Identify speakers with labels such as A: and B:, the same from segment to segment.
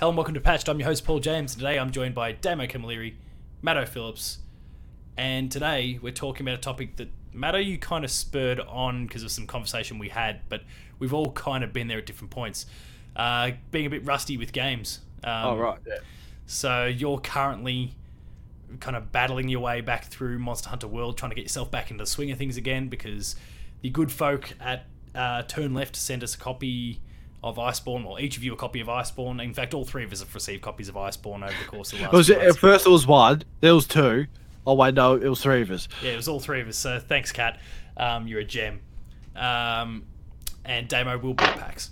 A: Hello and welcome to Patched. I'm your host Paul James. And today I'm joined by Damo Camilleri, Matto Phillips, and today we're talking about a topic that Matto you kind of spurred on because of some conversation we had, but we've all kind of been there at different points. Uh, being a bit rusty with games. Um,
B: Oh right, yeah.
A: So you're currently kind of battling your way back through Monster Hunter World, trying to get yourself back into the swing of things again because the good folk at uh, Turn Left sent us a copy of Iceborne, or each of you a copy of Iceborne. In fact, all three of us have received copies of Iceborne over the course of the last
B: It was, at first it was one, there was two. Oh wait, no, it was three of us.
A: Yeah, it was all three of us. So thanks, Kat. Um, you're a gem. Um, and Damo will be PAX.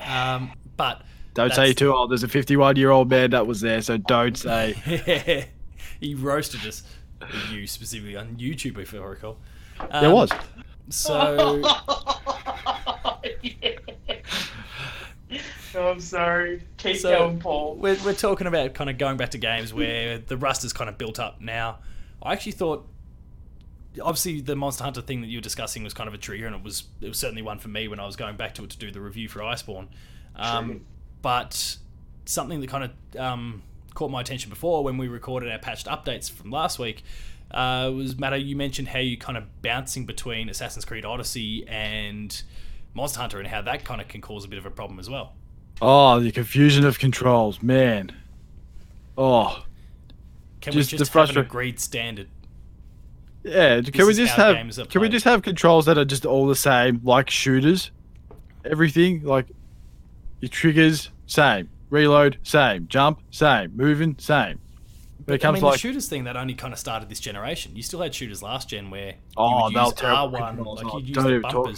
A: Um, but
B: Don't say you're too old. There's a 51 year old man that was there, so don't say.
A: he roasted us, you specifically on YouTube, if I recall. Um,
B: There was.
A: So
C: Oh, I'm sorry. Keep
A: So-
C: going, Paul.
A: we're, we're talking about kind of going back to games where the rust is kind of built up now. I actually thought, obviously, the Monster Hunter thing that you were discussing was kind of a trigger, and it was it was certainly one for me when I was going back to it to do the review for Iceborne. Um,
C: True.
A: but something that kind of um, caught my attention before when we recorded our patched updates from last week uh, was Matto. You mentioned how you kind of bouncing between Assassin's Creed Odyssey and Monster Hunter, and how that kind of can cause a bit of a problem as well.
B: Oh, the confusion of controls, man. Oh,
A: Can
B: Just
A: we just have an agreed standard?
B: yeah. Can we just have? Can we just have controls that are just all the same, like shooters? Everything like your triggers, same. Reload, same. Jump, same. Moving, same. When it
A: I
B: comes
A: mean,
B: to
A: the
B: like,
A: shooters thing that only kind of started this generation. You still had shooters last gen where
B: Oh,
A: you would use R1, like
B: Oh,
A: you'd use
B: don't
A: the
B: even talk.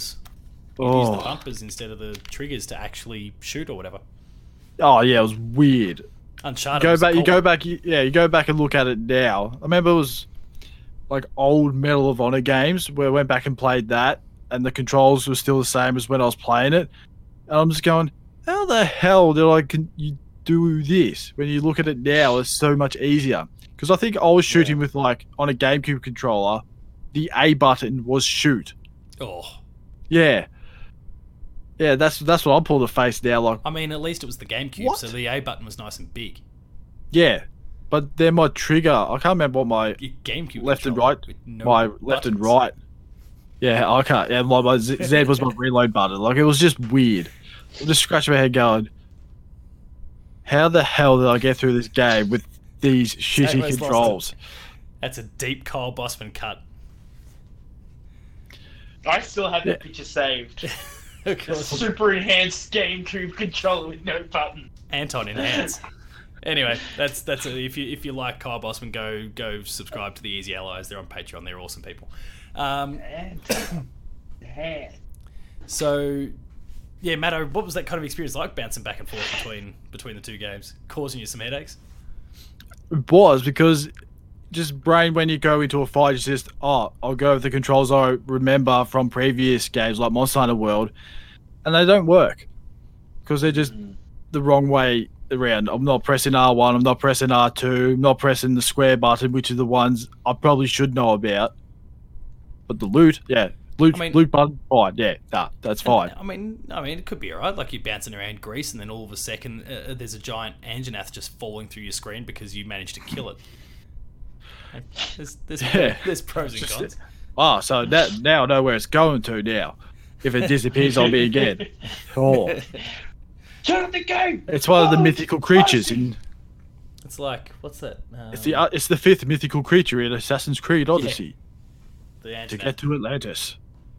A: You'd use the
B: oh,
A: bumpers instead of the triggers to actually shoot or whatever.
B: oh yeah, it was weird.
A: Uncharted.
B: go back. You go back. you- Yeah, you go back and look at it now. I remember it was like old Medal of Honor games where I went back and played that, and the controls were still the same as when I was playing it. And I'm just going, how the hell did I can you do this? When you look at it now, it's so much easier. Because I think I was shooting with like on a GameCube controller, the A button was shoot.
A: Oh,
B: Yeah. Yeah, that's that's what I pull the face now. Like,
A: I mean, at least it was the GameCube,
B: What?
A: so the A button was nice and big.
B: yeah, but then my trigger, I can't remember what my
A: Your GameCube
B: Left and right,
A: no
B: my left and right. Yeah, I can't. Yeah, my, my Z Z was my reload button. Like it was just weird. I'm just scratching my head, going, "How the hell did I get through this game with these shitty controls?"
A: That's a deep Kyle Bosman cut.
C: I still have the
B: Yeah.
C: picture saved.
A: of
C: The
A: course,
C: super enhanced GameCube controller with no button.
A: Anton in hands. Anyway, that's that's a, if you if you like Kyle Bosman, go go subscribe to the Easy Allies. They're on Patreon. They're awesome people. Um,
C: And, and
A: So, yeah, Matto, what was that kind of experience like bouncing back and forth between between the two games, causing you some headaches?
B: It was because just brain when you go into a fight, it's just oh, I'll go with the controls I remember from previous games like Monster Hunter World, and they don't work because they're just
C: Mm.
B: the wrong way around. I'm not pressing R1, I'm not pressing R2, I'm not pressing the square button, which are the ones I probably should know about. But the loot, yeah, loot,
A: I mean-
B: loot button, fine, yeah, nah, that's fine.
A: I mean, I mean, it could be alright. Like you're bouncing around Greece, and then all of a second, uh, there's a giant Anjanath just falling through your screen because you managed to kill it. Like, There's there's,
B: Yeah.
A: there's pros and
B: Just-
A: cons.
B: Oh, so that now I know where it's going to now. If it disappears on me again, oh,
C: Turn off the game!
B: it's one of the
C: Oh,
B: mythical creatures in.
A: It's like what's that? Um,
B: It's the uh, it's the fifth mythical creature in Assassin's Creed Odyssey
A: the
B: to get to Atlantis.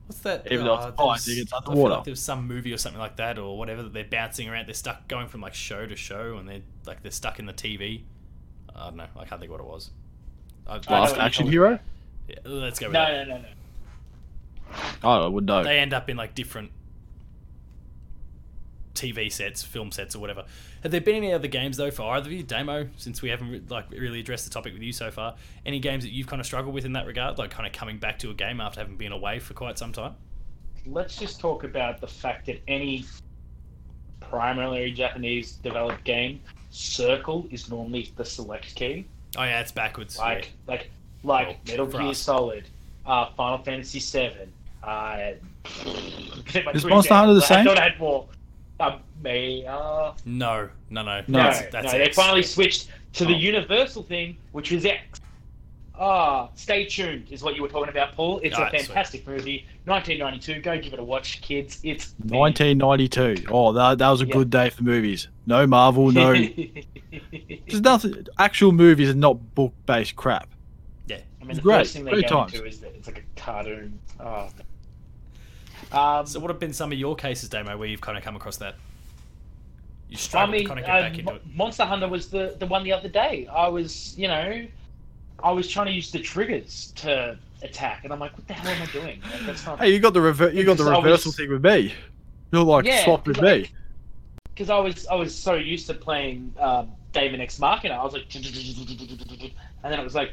A: What's that?
B: Even though it's
A: there
B: fine,
A: was-
B: it gets
A: I feel
B: underwater.
A: like there was some movie or something like that, or whatever. That they're bouncing around. They're stuck going from like show to show, and they're like they're stuck in the TV. I don't know. I can't think what it was. I,
C: I know oh, Last
B: Action Hero.
A: yeah, let's go with
C: No,
A: that.
C: no, no, no.
B: Oh, I would know.
A: They end up in like different TV sets, film sets, or whatever. Have there been any other games though for either of you, Damo? Since we haven't like really addressed the topic with you so far, any games that you've kind of struggled with in that regard, like kind of coming back to a game after having been away for quite some time?
C: Let's just talk about the fact that any primarily Japanese developed game, circle is normally the select key.
A: Oh yeah, it's backwards.
C: Like, like, like
A: Well,
C: Metal
A: for
C: Gear
A: us.
C: Solid, uh, Final Fantasy VII. Uh,
B: Is Monster Hunter the
C: I thought I had more. uh, me, uh,
A: No, no, no.
B: No.
C: no,
A: That's,
C: no,
A: that's
C: they finally switched to the
B: Oh.
C: universal thing, which was X. Ah, stay tuned is what you were talking about, Paul. It's a
A: Alright, sweet.
C: fantastic movie, 1992. Go give it a watch, kids. It's
B: 1992. Oh, that, that was a
C: Yeah.
B: good day for movies. No Marvel, no. There's nothing. Actual movies are not book based crap.
C: Yeah, I mean, the
B: Great,
C: first thing they
B: great
C: go
B: times.
C: into is that it's like a cartoon. Oh. Um,
A: So, what have been some of your cases, Damo, where you've kind of come across that? You
C: I
A: struggle
C: mean,
A: to kind of get
C: uh,
A: back into it.
C: Monster Hunter was the, the one the other day. I was, you know, I was trying to use the triggers to attack, and I'm like, what the hell am I doing? Like, that's not
B: Hey, you got the rever- you got the
C: Because I was-
B: reversal thing with me. You're like
C: Yeah,
B: swap with
C: because I-
B: me.
C: because I was I was so used to playing um, Daemon X Machina. I was like, and then it was like,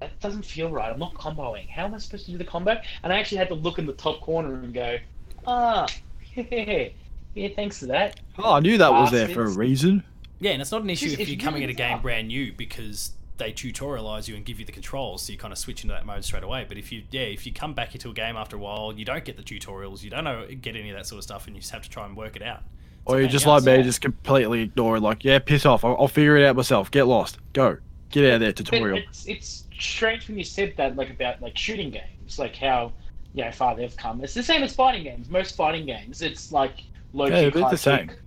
C: that doesn't feel right. I'm not comboing. How am I supposed to do the combo? And I actually had to look in the top corner and go, ah, yeah, yeah, thanks for that.
B: Oh, I knew that was there for a reason.
A: Yeah, and it's not an issue
C: It's-
A: if
C: it's
A: you're coming
C: really
A: at a game
C: tough.
A: brand new because they tutorialize you and give you the controls, so you kind of switch into that mode straight away. But if you, yeah, if you come back into a game after a while, you don't get the tutorials, you don't know get any of that sort of stuff, and you just have to try and work it out. It's
B: Or you're just
A: in
B: like me,
A: ass.
B: just completely ignore it. Like, yeah, piss off. I'll, I'll figure it out myself. Get lost. Go. Get out of there,
C: But
B: tutorial.
C: it's it's strange when you said that, like about like shooting games, like how you know far they've come. It's the same as fighting games. Most fighting games, it's like low
B: Yeah,
C: kick, high
B: the same.
C: kick,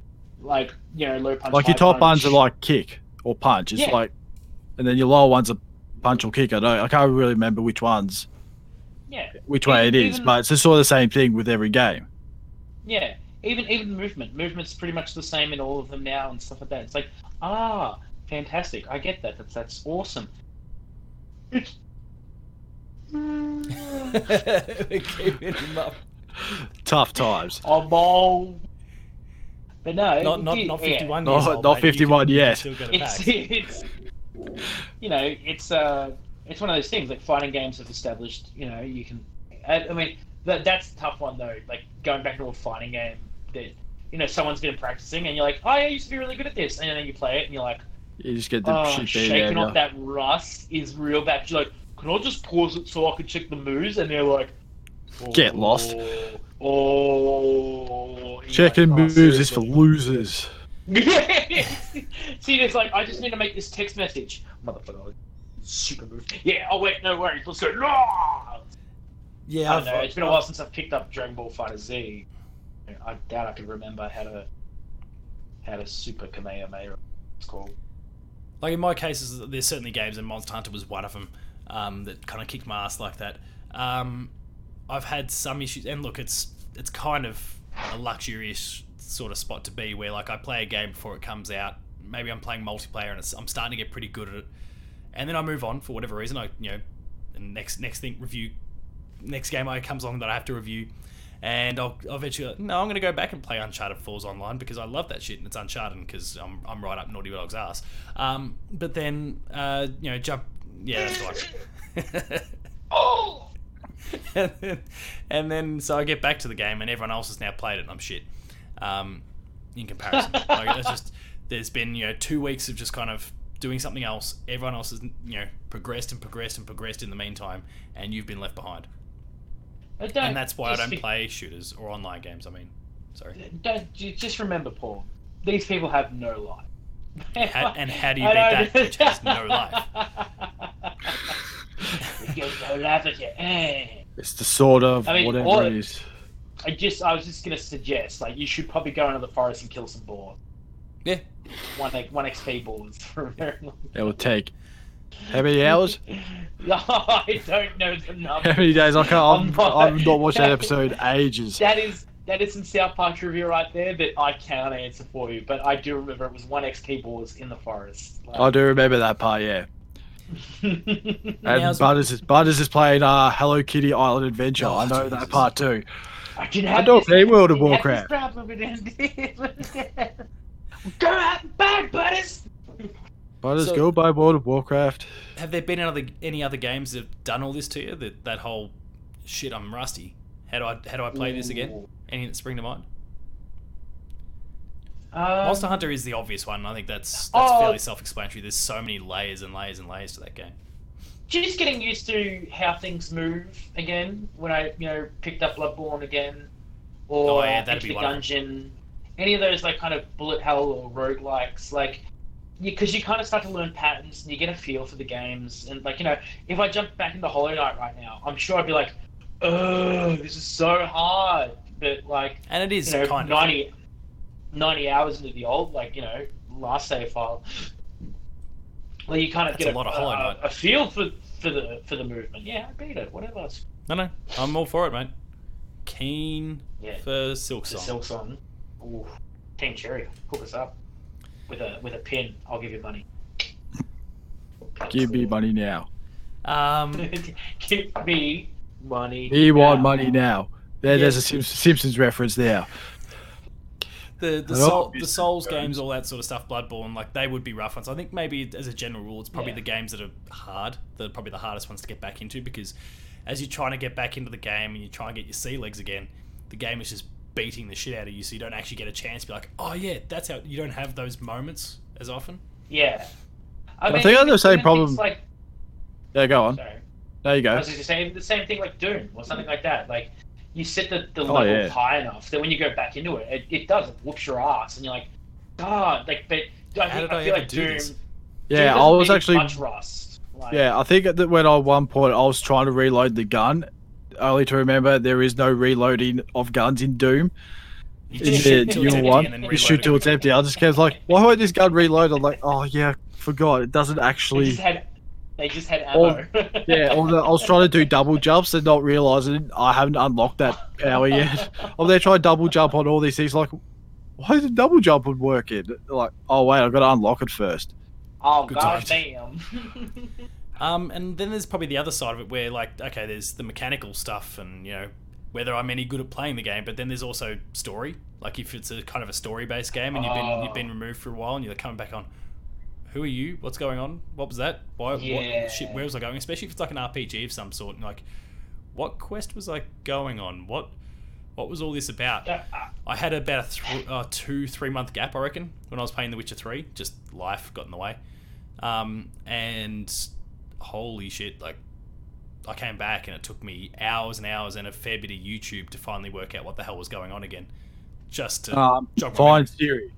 C: like you know low punch.
B: Like your top
C: punch.
B: ones are like kick or punch. It's
C: Yeah.
B: like, and then your lower ones are punch or kick. I don't. I can't really remember which ones,
C: yeah,
B: which way it
C: Even-
B: is,
C: even-
B: but it's just sort of the same thing with every game.
C: yeah. Even even movement, movement's pretty much the same in all of them now and stuff like that. It's like ah, fantastic. I get that. That's that's awesome.
A: We're keeping him up.
B: Tough times.
C: Oh, ball. But no,
A: Not not
C: it-
A: not
C: yeah.
A: 51
B: Not-
A: old.
B: not 51
A: can- you
B: yet.
C: It's, it's you know it's uh it's one of those things like fighting games have established you know you can I, I mean that that's a tough one though like going back to a fighting game that you know someone's been practicing and you're like oh I used to be really good at this and then you play it and you're like
B: You just get the
C: oh
B: shit
C: shaking off that rust is real bad you're like can I just pause it so I can check the moves and they're like
B: Get lost.
C: oh.
B: Checking
C: like, oh,
B: moves is for
C: seriously.
B: losers.
C: See, it's like I just need to make this text message, motherfucker. Super move. Yeah. Oh wait, no worries. Let's go. No!
A: Yeah,
C: I
A: I've,
C: don't know. It's been a while since I've picked up Dragon Ball FighterZ. I doubt I can remember how to how to Super Kamehameha. It's called.
A: like in my cases, there's certainly games, and Monster Hunter was one of them um, that kind of kicked my ass like that. Um, I've had some issues, and look, it's it's kind of a luxurious sort of spot to be, where like I play a game before it comes out. Maybe I'm playing multiplayer, and it's, I'm starting to get pretty good at it, and then I move on for whatever reason. I you know, next next thing review, next game I comes along that I have to review. And I'll, I'll eventually, no, I'm going to go back and play Uncharted Falls online because I love that shit and it's Uncharted because I'm, I'm right up Naughty Dog's ass. Um, but then, uh, you know, jump, yeah.
C: Oh.
A: and, then, and then, so I get back to the game and everyone else has now played it and I'm shit. Um, in comparison, like, it's just there's been you know two weeks of just kind of doing something else. Everyone else has you know progressed and progressed and progressed in the meantime, and you've been left behind. And that's why I don't
C: be-
A: play shooters or online games. I mean, sorry.
C: Don't just remember, Paul. These people have no life.
A: How- and how do you
C: I
A: beat that, which has no life?
C: You get no life at your end.
B: It's the sort of
C: I mean,
B: whatever
C: all-
B: it is.
C: I just, I was just gonna suggest, like, you should probably go into the forest and kill some boars.
A: Yeah.
C: One, one XP boars for a very long.
B: It will take how many hours?
C: I don't know the number.
B: How many days? I can't.
C: I'm
B: I've,
C: not-
B: I've not watched that episode ages.
C: That is that is some South Park trivia right there that I can't answer for you, but I do remember it was one XP boars in the forest.
B: I do remember that part. Yeah.
C: Like-
B: And
A: Now's-
B: Butters is Butters is playing uh, Hello Kitty Island Adventure.
A: Oh,
B: I know
A: Jesus.
B: that part too.
C: I can
B: I
C: have
B: don't
C: this-
B: play World of
C: I can have
B: Warcraft.
C: this problem with it. Go out back, buddies.
B: Butters
A: So-
B: go by World of Warcraft.
A: Have there been any other any other games that have done all this to you? That that whole shit. I'm rusty. How do I how do I play this again? Anything that spring to mind?
C: Um,
A: Monster Hunter is the obvious one. I think that's that's
C: Oh.
A: fairly self-explanatory. There's so many layers and layers and layers to that game.
C: Just getting used to how things move again. When I, you know, picked up Bloodborne again, or
A: Oh, yeah, that'd be
C: the. Gungeon, any of those like kind of bullet hell or roguelikes, like because you, kind of start to learn patterns and you get a feel for the games. And like you know, if I jumped back into Hollow Knight right now, I'm sure I'd be like, "Oh, this is so hard." But like
A: And it is
C: you know,
A: kind
C: 90, 90 hours into the old, like, you know, last save file, well, you kind of
A: That's
C: get
A: a lot of Hollow Knight.
C: a, feel for, for the for the movement. Yeah, I beat it, whatever.
A: No, no. I'm all for it, mate. Keen
C: Yeah.
A: for Silk
C: it's a
A: Song.
C: Silksong. Ooh, Team Cherry, hook us up with a with a pin. I'll give you money.
B: Give me money now.
A: Um,
C: give me money.
B: He want money now. There, there's a Simpsons reference there.
A: The the,
B: Hello?
A: soul, the Souls games, all that sort of stuff, Bloodborne, like they would be rough ones. I think maybe as a general rule, it's probably
C: Yeah.
A: the games that are hard. That are probably the hardest ones to get back into because as you're trying to get back into the game and you try and get your sea legs again, the game is just beating the shit out of you, so you don't actually get a chance to be like, oh yeah, that's how you don't have those moments as often.
C: Yeah.
B: I think I have the same
C: even
B: problem-
C: Like,
B: Yeah, go on.
C: sorry.
B: There you
C: I
B: go.
C: was just gonna the same thing like Doom or something like that. Like you set the, the
B: Oh,
C: level
B: yeah.
C: high enough that when you go back into it, it, it does it whoops your ass, and you're like, God, like, but I, think, I
A: I
C: feel
A: ever
C: like
A: do
C: Doom.
A: this?
C: Doom
B: Yeah, I was actually.
C: much rust. Like,
B: Yeah, I think that when I one point I was trying to reload the gun, only to remember there is no reloading of guns in Doom.
A: You
B: In
A: just
B: the
A: shoot till it's empty
B: one,
A: and then
B: you shoot till it's empty. I just kept like, why won't this gun reload? I'm like, oh yeah, forgot. It doesn't
C: they
B: actually.
C: just had they just had
B: Or- Yeah, or the, I was trying to do double jumps and not realizing I haven't unlocked that power yet. I'm there trying to double jump on all these things. Like, why is the double jump would work in? Like, oh wait, I've got to unlock it first.
C: oh
A: Good
C: god
A: time.
C: damn.
A: Um, and then there's probably the other side of it where, like, okay, there's the mechanical stuff and, you know, whether I'm any good at playing the game, but then there's also story. Like, if it's a kind of a story based game and you've been
C: Oh.
A: you've been removed for a while and you're coming back on, who are you? What's going on? What was that? Why?
C: Yeah.
A: What shit? Where was I going? Especially if it's like an RPG of some sort. And like, what quest was I going on? What what was all this about?
C: Uh, uh,
A: I had about a th- uh, two, three month gap, I reckon, when I was playing The Witcher 3. Just life got in the way. Um, and holy shit, like, I came back and it took me hours and hours and a fair bit of YouTube to finally work out what the hell was going on again. Just to
B: Um,
A: jog
B: find. Ciri.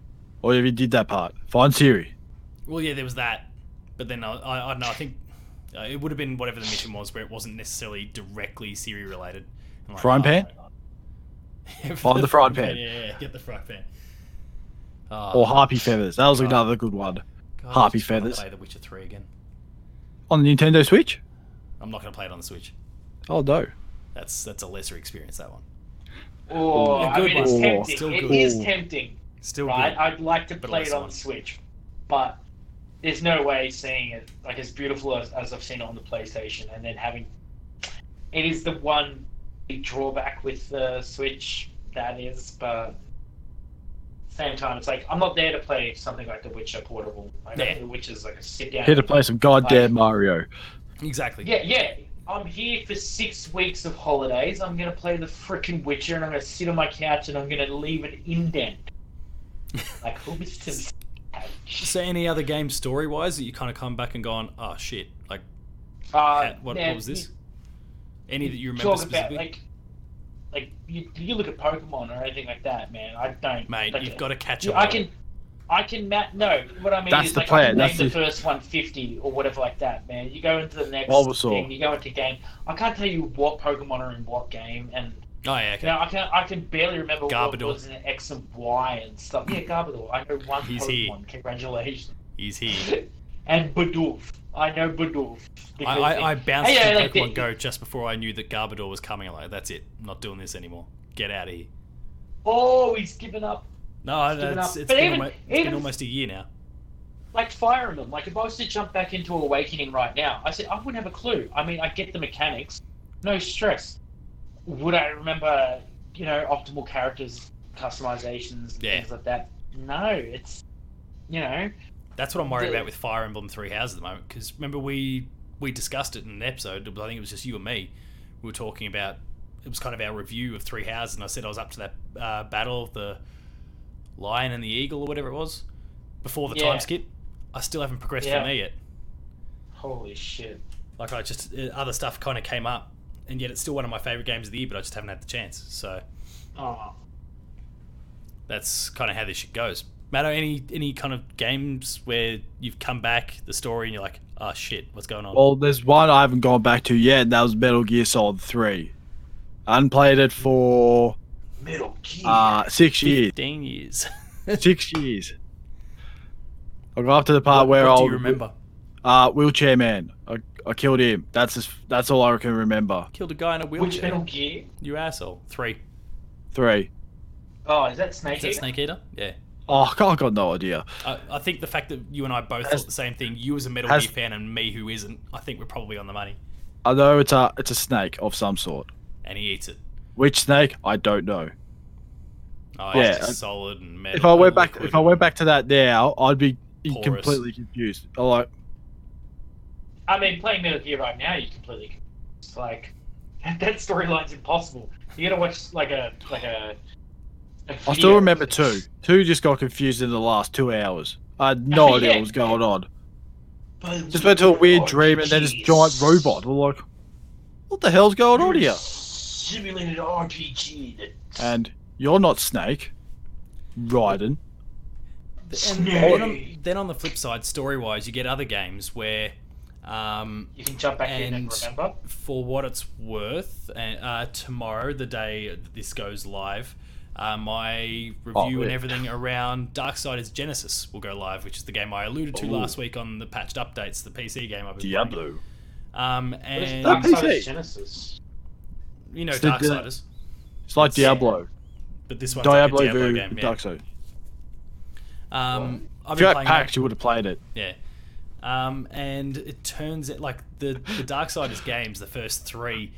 B: Or if you did that part, find Ciri.
A: Well, yeah, there was that. But then I, I, I don't know, I think uh, it would have been whatever the mission was where it wasn't necessarily directly Ciri related. I'm like,
B: Frying
A: oh,
B: pan?
A: yeah,
B: Find the frying pan.
A: Yeah, yeah, get the frying pan. Oh,
B: Or Harpy Feathers. That was
A: Oh.
B: another good one.
A: God, I
B: Harpy
A: just
B: Feathers.
A: Play The Witcher 3 again.
B: On the Nintendo Switch?
A: I'm not going to play it on the Switch.
B: Oh no.
A: That's that's a lesser experience. That one.
C: oh, I mean, it's tempting.
A: Still
C: It
A: good.
C: is tempting.
A: Still
C: right?
A: good.
C: I'd like to play it on
A: on.
C: the Switch, but there's no way seeing it like as beautiful as, as I've seen it on the PlayStation, and then having it is the one big drawback with the Switch that is, but same time, it's like I'm not there to play something like The Witcher portable. Like
A: Yeah.
C: The Witcher's like a sit down.
B: Here to play some goddamn Mario.
A: Exactly.
C: Yeah, yeah. I'm here for six weeks of holidays. I'm gonna play the frickin' Witcher, and I'm gonna sit on my couch, and I'm gonna leave an indent. Like Hubbardston's
A: So, any other game story wise that you kind of come back and gone, oh shit, like
C: Uh,
A: what,
C: man,
A: what was this? Any that you
C: You
A: remember specifically?
C: about like, like you, you look at Pokemon or anything like that, man. I don't.
A: Mate,
C: like,
A: you've got to catch
C: you-
A: them.
C: I can, I can. Ma- no, what I mean
B: That's
C: is
B: the
C: like I can
B: that's
C: name the
B: the-
C: first 150 or whatever like that, man. You go into the next
B: Bulbasaur.
C: thing, you go into game. I can't tell you what Pokemon are in what game, and
A: Oh yeah, okay.
C: know, I can I can barely remember
A: Garbodor.
C: what was in X and Y and stuff. Yeah, Garbodor. I know one
A: He's
C: Pokemon.
A: here.
C: Congratulations.
A: He's here.
C: and Bidoof. I know Bidoof.
A: I, I, I bounced
C: Hey, yeah, like,
A: Pokemon
C: the-
A: Go just before I knew that Garbodor was coming. I'm like, that's it. I'm not doing this anymore. Get out of here.
C: Oh, he's given up.
A: No,
C: Given up.
A: it's been,
C: even-
A: almost, it's been
C: even-
A: almost a year now.
C: like Fire Emblem. Like if I was to jump back into Awakening right now, I said I wouldn't have a clue. I mean, I get the mechanics, no stress. Would I remember, you know, optimal characters, customizations, and
A: Yeah.
C: things like that? No, it's, you know,
A: That's what I'm worried
C: The-
A: about with Fire Emblem Three Houses at the moment. Because remember we we discussed it in an episode. I think it was just you and me. We were talking about it was kind of our review of Three Houses, and I said I was up to that uh, battle of the lion and the eagle or whatever it was before the
C: Yeah.
A: time skip. I still haven't progressed
C: Yeah.
A: from there yet.
C: holy shit.
A: Like I just uh, other stuff kind of came up, and yet it's still one of my favorite games of the year. But I just haven't had the chance. So
C: Oh.
A: that's kind of how this shit goes. Matto, any any kind of games where you've come back the story and you're like, oh shit, what's going on?
B: Well, there's one I haven't gone back to yet, and that was Metal Gear Solid 3. I hadn't played it for
C: Metal Gear.
B: uh, six years.
A: Fifteen years.
B: Six years. I got up to the part where I'll
A: remember?
B: Uh, wheelchair man. I, I killed him. That's just, that's all I can remember.
A: Killed a guy in a
C: Which
A: wheelchair.
C: Metal Gear?
A: You asshole. Three.
B: Three.
C: Oh, is that Snake
A: Is that
C: Eater?
A: Snake Eater? Yeah.
B: Oh, I got, I got no idea.
A: I, I think the fact that you and I both
B: Has-
A: thought the same thing, you as a Metal
B: has-
A: Gear fan and me who isn't, I think we're probably on the money.
B: I know it's a it's a snake of some sort.
A: And he eats it.
B: Which snake? I don't know.
A: Oh,
B: Yeah,
A: it's just
B: I-
A: solid and metal.
B: If I went back, if I went back to that now, I'd be
A: Porous.
B: completely confused. I'm like,
C: I mean, playing Metal Gear right now, you completely it's like that storyline's impossible. You gotta watch like a like a. a
B: I still remember two. Two just got confused in the last two hours. I had no idea
C: Yeah.
B: what was going on.
C: But-
B: Just went to a weird dream and then this giant robot. We're like, what the hell's going on here?
C: Simulated RPG. That
B: And you're not Snake, Raiden.
A: And then on, then on the flip side, story wise, you get other games where, um,
C: you can jump back in and
A: And-
C: remember.
A: for what it's worth, uh, uh, tomorrow, the day this goes live, uh, my review
B: Oh,
A: and everything around Darksiders Genesis will go live, which is the game I alluded to
B: Ooh.
A: last week on the patched updates, the PC game I've been playing.
B: Diablo.
A: Um, and
B: Dark-
C: Darksiders
B: PC?
C: Genesis?
A: you know
B: It's the-
A: Darksiders,
B: It's like
C: Yeah.
B: Diablo.
A: but this one's
B: Diablo,
A: like a Diablo game. Yeah.
B: Dark Souls.
A: Um, I've
B: If you had
A: playing
B: PAX,
A: that.
B: you would have played it.
A: Yeah. Um, and it turns it like the the Darksiders games, the first three,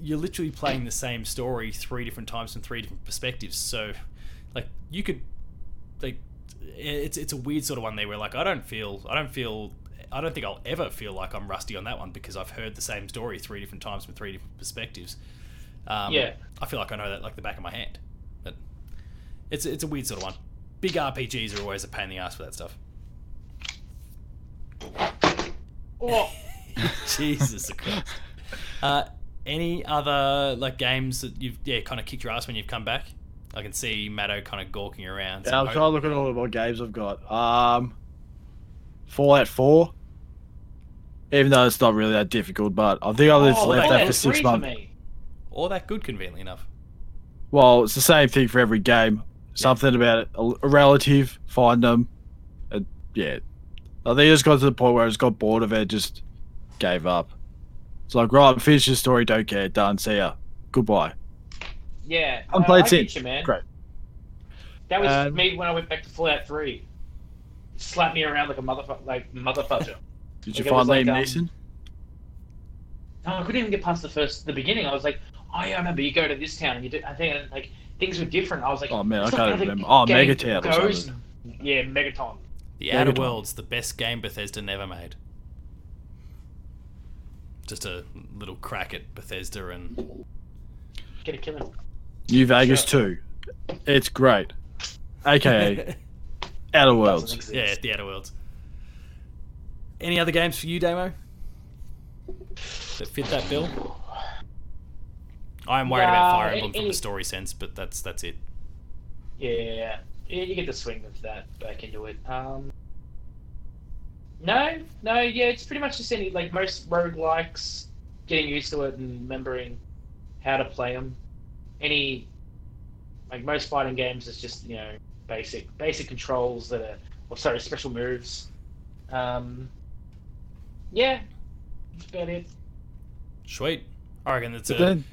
A: you're literally playing the same story three different times from three different perspectives. So, like, you could, like, it's it's a weird sort of one there where like I don't feel I don't feel I don't think I'll ever feel like I'm rusty on that one because I've heard the same story three different times from three different perspectives. Um,
C: Yeah.
A: I feel like I know that like the back of my hand, but it's it's a weird sort of one. Big RPGs are always a pain in the ass for that stuff.
C: Oh,
A: Jesus Christ. Uh, any other like games that you've yeah kind of kicked your ass when you've come back? I can see Matto kind of gawking around.
B: Yeah, I'm
A: So
B: trying to look at all of my games I've got. Um, Fallout 4. Even though it's not really that difficult, but I think I've just
C: oh,
B: left
C: that
B: that for six months.
A: All that good, conveniently enough.
B: Well, it's the same thing for every game. Something about it, a, a relative, find them, and yeah. I think it just got to the point where I just got bored of it, just gave up. It's like, right, finish the story, don't care, done, see ya, goodbye.
C: Yeah,
B: I'm
C: uh,
B: played since.
C: you, man.
B: Great.
C: That was
B: Um,
C: me when I went back to Fallout Three. Slapped me around like a motherfucker, like motherfucker.
B: Did you
C: Like, it
B: find
C: was like,
B: Liam
C: um,
B: Neeson?
C: No, I couldn't even get past the first, the beginning. I was like, oh yeah, I remember you go to this town and you do. I think like things were different. I was like,
B: Oh, man, I
C: "That's not
B: can't remember. Oh, Megaton.
C: Goes." Yeah, Megaton.
A: The Outer
B: good.
A: Worlds, the best game Bethesda never made. Just a little crack at Bethesda and
C: Get a killing.
B: New Vegas 2. It's great. AKA Outer Worlds.
A: Yeah, the Outer Worlds. Any other games for you, Damo? That fit that bill? I am worried about
C: Nah,
A: Fire
C: any-
A: Emblem from
C: any-
A: a story sense, but that's that's it.
C: Yeah, yeah, you get the swing of that back into it. Um, no, no, yeah, it's pretty much just any like most roguelikes, getting used to it and remembering how to play them. Any like most fighting games is just you know basic basic controls that are or sorry special moves. Um, yeah, that's about it.
A: Sweet. I reckon that's
B: But
A: a
B: then,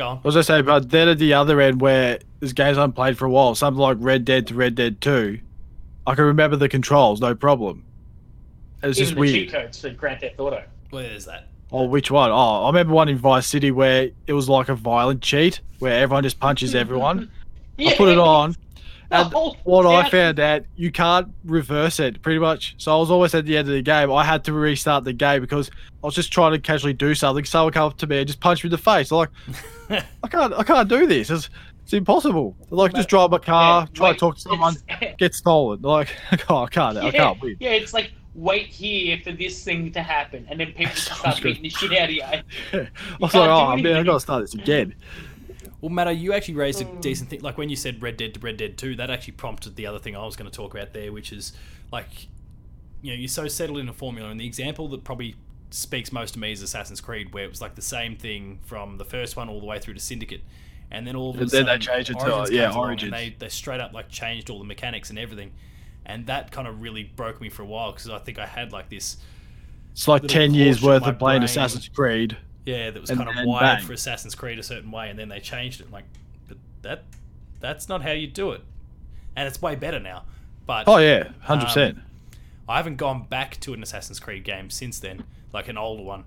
A: go on.
B: I was gonna say, but then at the other end where there's games I haven't played for a while, something like Red Dead to Red Dead 2, I can remember the controls, no problem. It's
C: Even
B: just
C: the
B: weird.
C: cheat codes for Grand Theft Auto.
A: Where is that.
B: Oh, which one? Oh, I remember one in Vice City where it was like a violent cheat where everyone just punches everyone. I put it on, and
C: Oh,
B: what I found out, you can't reverse it pretty much. So I was always at the end of the game. I had to restart the game because I was just trying to casually do something. Someone come up to me and just punch me in the face. I'm like, I can't, I can't do this. It's, it's impossible. Like, just drive my car,
C: Yeah,
B: try
C: like,
B: to talk to someone, get stolen. Like, oh, I can't, I
C: yeah,
B: can't win.
C: Yeah, it's like wait here for this thing to happen, and then people start beating the shit out of you.
B: I was like, oh man, I gotta start this again.
A: Well, Matto, you actually raised a
C: Mm.
A: decent thing. Like when you said Red Dead to Red Dead 2, that actually prompted the other thing I was going to talk about there, which is like, you know, you're so settled in a formula. And the example that probably speaks most to me is Assassin's Creed, where it was like the same thing from the first one all the way through to Syndicate. And then all of a
B: then
A: sudden,
B: they changed it to,
A: Origins
B: yeah,
A: comes
B: Origins.
A: And they, they straight up like changed all the mechanics and everything. And that kind of really broke me for a while because I think I had like this,
B: It's like ten years worth
A: of
B: of playing
A: brain.
B: Assassin's Creed.
A: Yeah, that was
B: And
A: kind of wired
B: bang.
A: for Assassin's Creed a certain way, and then they changed it. I'm like, but that that's not how you do it, and it's way better now. But
B: Oh yeah, hundred um, percent.
A: I haven't gone back to an Assassin's Creed game since then, like an older one,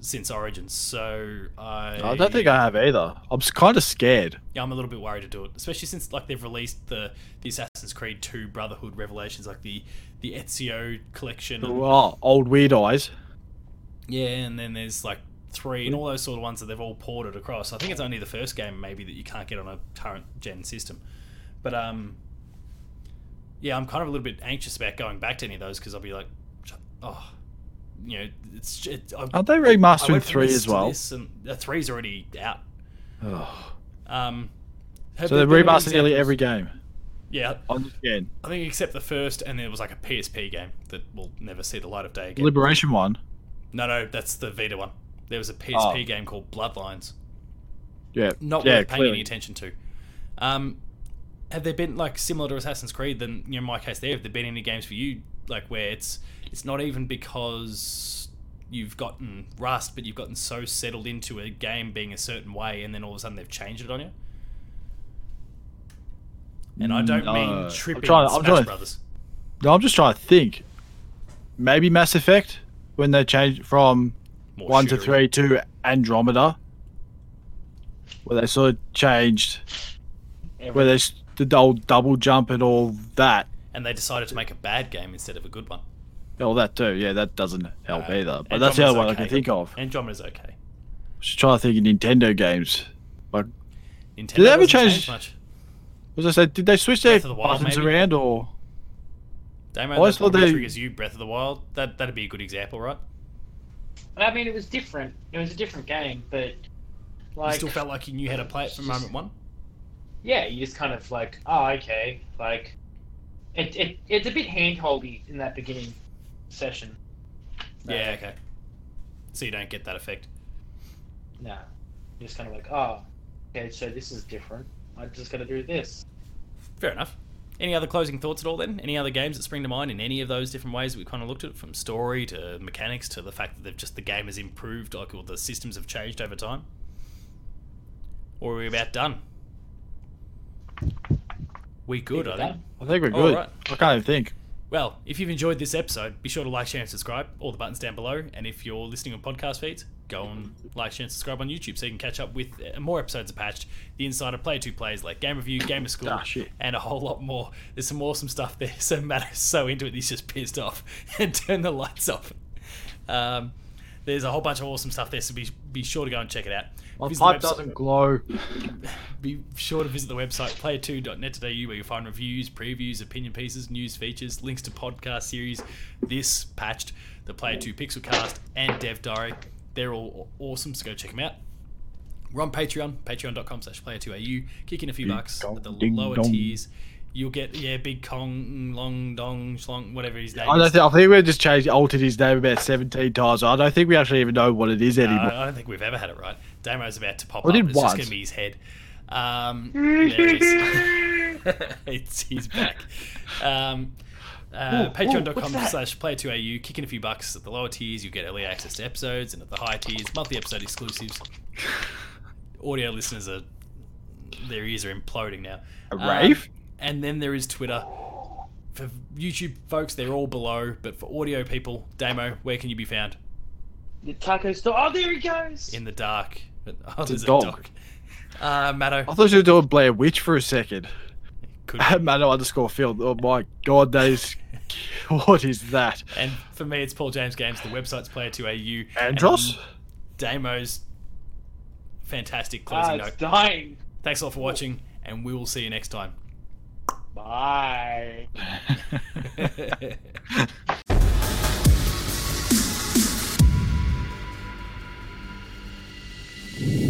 A: since Origins. So I
B: I don't think I have either. I'm kind of scared.
A: yeah, I'm a little bit worried to do it, especially since like they've released the the Assassin's Creed 2 Brotherhood Revelations, like the the Ezio collection. and-
B: Oh, old weird eyes.
A: Yeah, and then there's like three and all those sort of ones that they've all ported across. I think it's only the first game maybe that you can't get on a current gen system. But um, yeah, I'm kind of a little bit anxious about going back to any of those because I'll be like, oh, you know, it's it, I,
B: Aren't they remastering three as well?
A: and the three's already out.
B: Ugh.
A: Um,
B: So they're remastering nearly every game
A: Yeah,
B: on gen.
A: I think except the first, and then it was like a PSP game that will never see the light of day again.
B: Liberation one.
A: no, no, that's the Vita one. There was a PSP
B: Oh.
A: game called Bloodlines.
B: Yeah.
A: not
B: yeah,
A: worth paying
B: clearly.
A: any attention to. Um, have there been like similar to Assassin's Creed? Then you know, in my case, there have there been any games for you like where it's it's not even because you've gotten rust, but you've gotten so settled into a game being a certain way, and then all of a sudden they've changed it on you. And I don't
B: No.
A: mean
B: I'm
A: tripping
B: trying- I'm trying
A: Brothers.
B: No, I'm just trying to think. Maybe Mass Effect when they changed from one to three to Andromeda, where they sort of changed where they the old double jump and all that.
A: and they decided to make a bad game instead of a good one.
B: All that too. Yeah, that doesn't help
A: Uh,
B: either. But that's the other one I can think of.
A: Andromeda's okay.
B: Just trying to think of Nintendo games. Like,
A: Nintendo did
B: they ever
A: change much.
B: as I said, did they switch their
A: Breath of the Wild,
B: buttons
A: maybe?
B: around or?
A: Damo,
B: I always thought they-
A: triggers you, Breath of the Wild. That that'd be a good example, right?
C: I mean, it was different. It was a different game, but like, you
A: still felt like you knew how to play it from moment one.
C: yeah, you just kind of like, oh, okay, like, it, it it's a bit handholdy in that beginning session.
A: Yeah, okay. So you don't get that effect.
C: No, you're just kind of like, oh, okay, so this is different. I'm just got to do this.
A: Fair enough. Any other closing thoughts at all then? Any other games that spring to mind in any of those different ways we kind of looked at it from story to mechanics to the fact that they've just the game has improved, like or the systems have changed over time? Or are we about done? We good, I think.
B: I think we're good.
A: right.
B: I can't even think.
A: Well, if you've enjoyed this episode, be sure to like, share, and subscribe. All the buttons down below. And if you're listening on podcast feeds, go and like, share, and subscribe on YouTube so you can catch up with uh, more episodes of Patched, The Insider, Play Two Plays, like Game Review, Game of School,
B: Ah,
A: and a whole lot more. There's some awesome stuff there. So Matt is so into it, he's just pissed off and turned the lights off. Um, there's a whole bunch of awesome stuff there, so be, be sure to go and check it out.
B: My
A: Visit the
B: pipe doesn't glow.
A: be sure to visit the website player2.net.au where you'll find reviews, previews, opinion pieces, news features, links to podcast series, this patched, the Player 2 Pixelcast, and Dev Diary. They're all awesome, so go check them out. We're on Patreon, patreon.com slash player2au. Kick in a few
B: Ding
A: bucks
B: dong,
A: at the lower
B: dong.
A: tiers. You'll get, yeah, Big Kong, Long, Dong, Schlong, whatever his name
B: I don't
A: is.
B: think. I think we just changed, altered his name about seventeen times. I don't think we actually even know what it is
A: No,
B: anymore.
A: I don't think we've ever had it right. Damo's about to pop
B: I
A: up.
B: did
A: It's just going to be his head. Um, there he is. it's, he's back. Um, uh,
C: Ooh, ooh,
A: Patreon.com
C: what's that?
A: slash player2au. Kick in a few bucks at the lower tiers. You get early access to episodes, and at the higher tiers, monthly episode exclusives. Audio listeners are. Their ears are imploding now.
B: A
A: Um,
B: rave?
A: and then there is Twitter. For YouTube folks, they're all below, but for audio people, Damo, where can you be found?
C: The taco store. Oh, there he goes.
A: in the dark. But, oh,
B: a
A: there's a
B: dog.
A: dog. Uh, Matto.
B: I thought you were doing Blair Witch for a second
A: could.
B: Mano um, underscore Field. Oh my god, that is. what is that?
A: And for me, it's Paul James Games. The website's player2au.
B: Andros?
A: And Damo's fantastic
C: ah,
A: closing note.
C: dying.
A: Thanks a lot for watching, and we will see you next time.
C: Bye.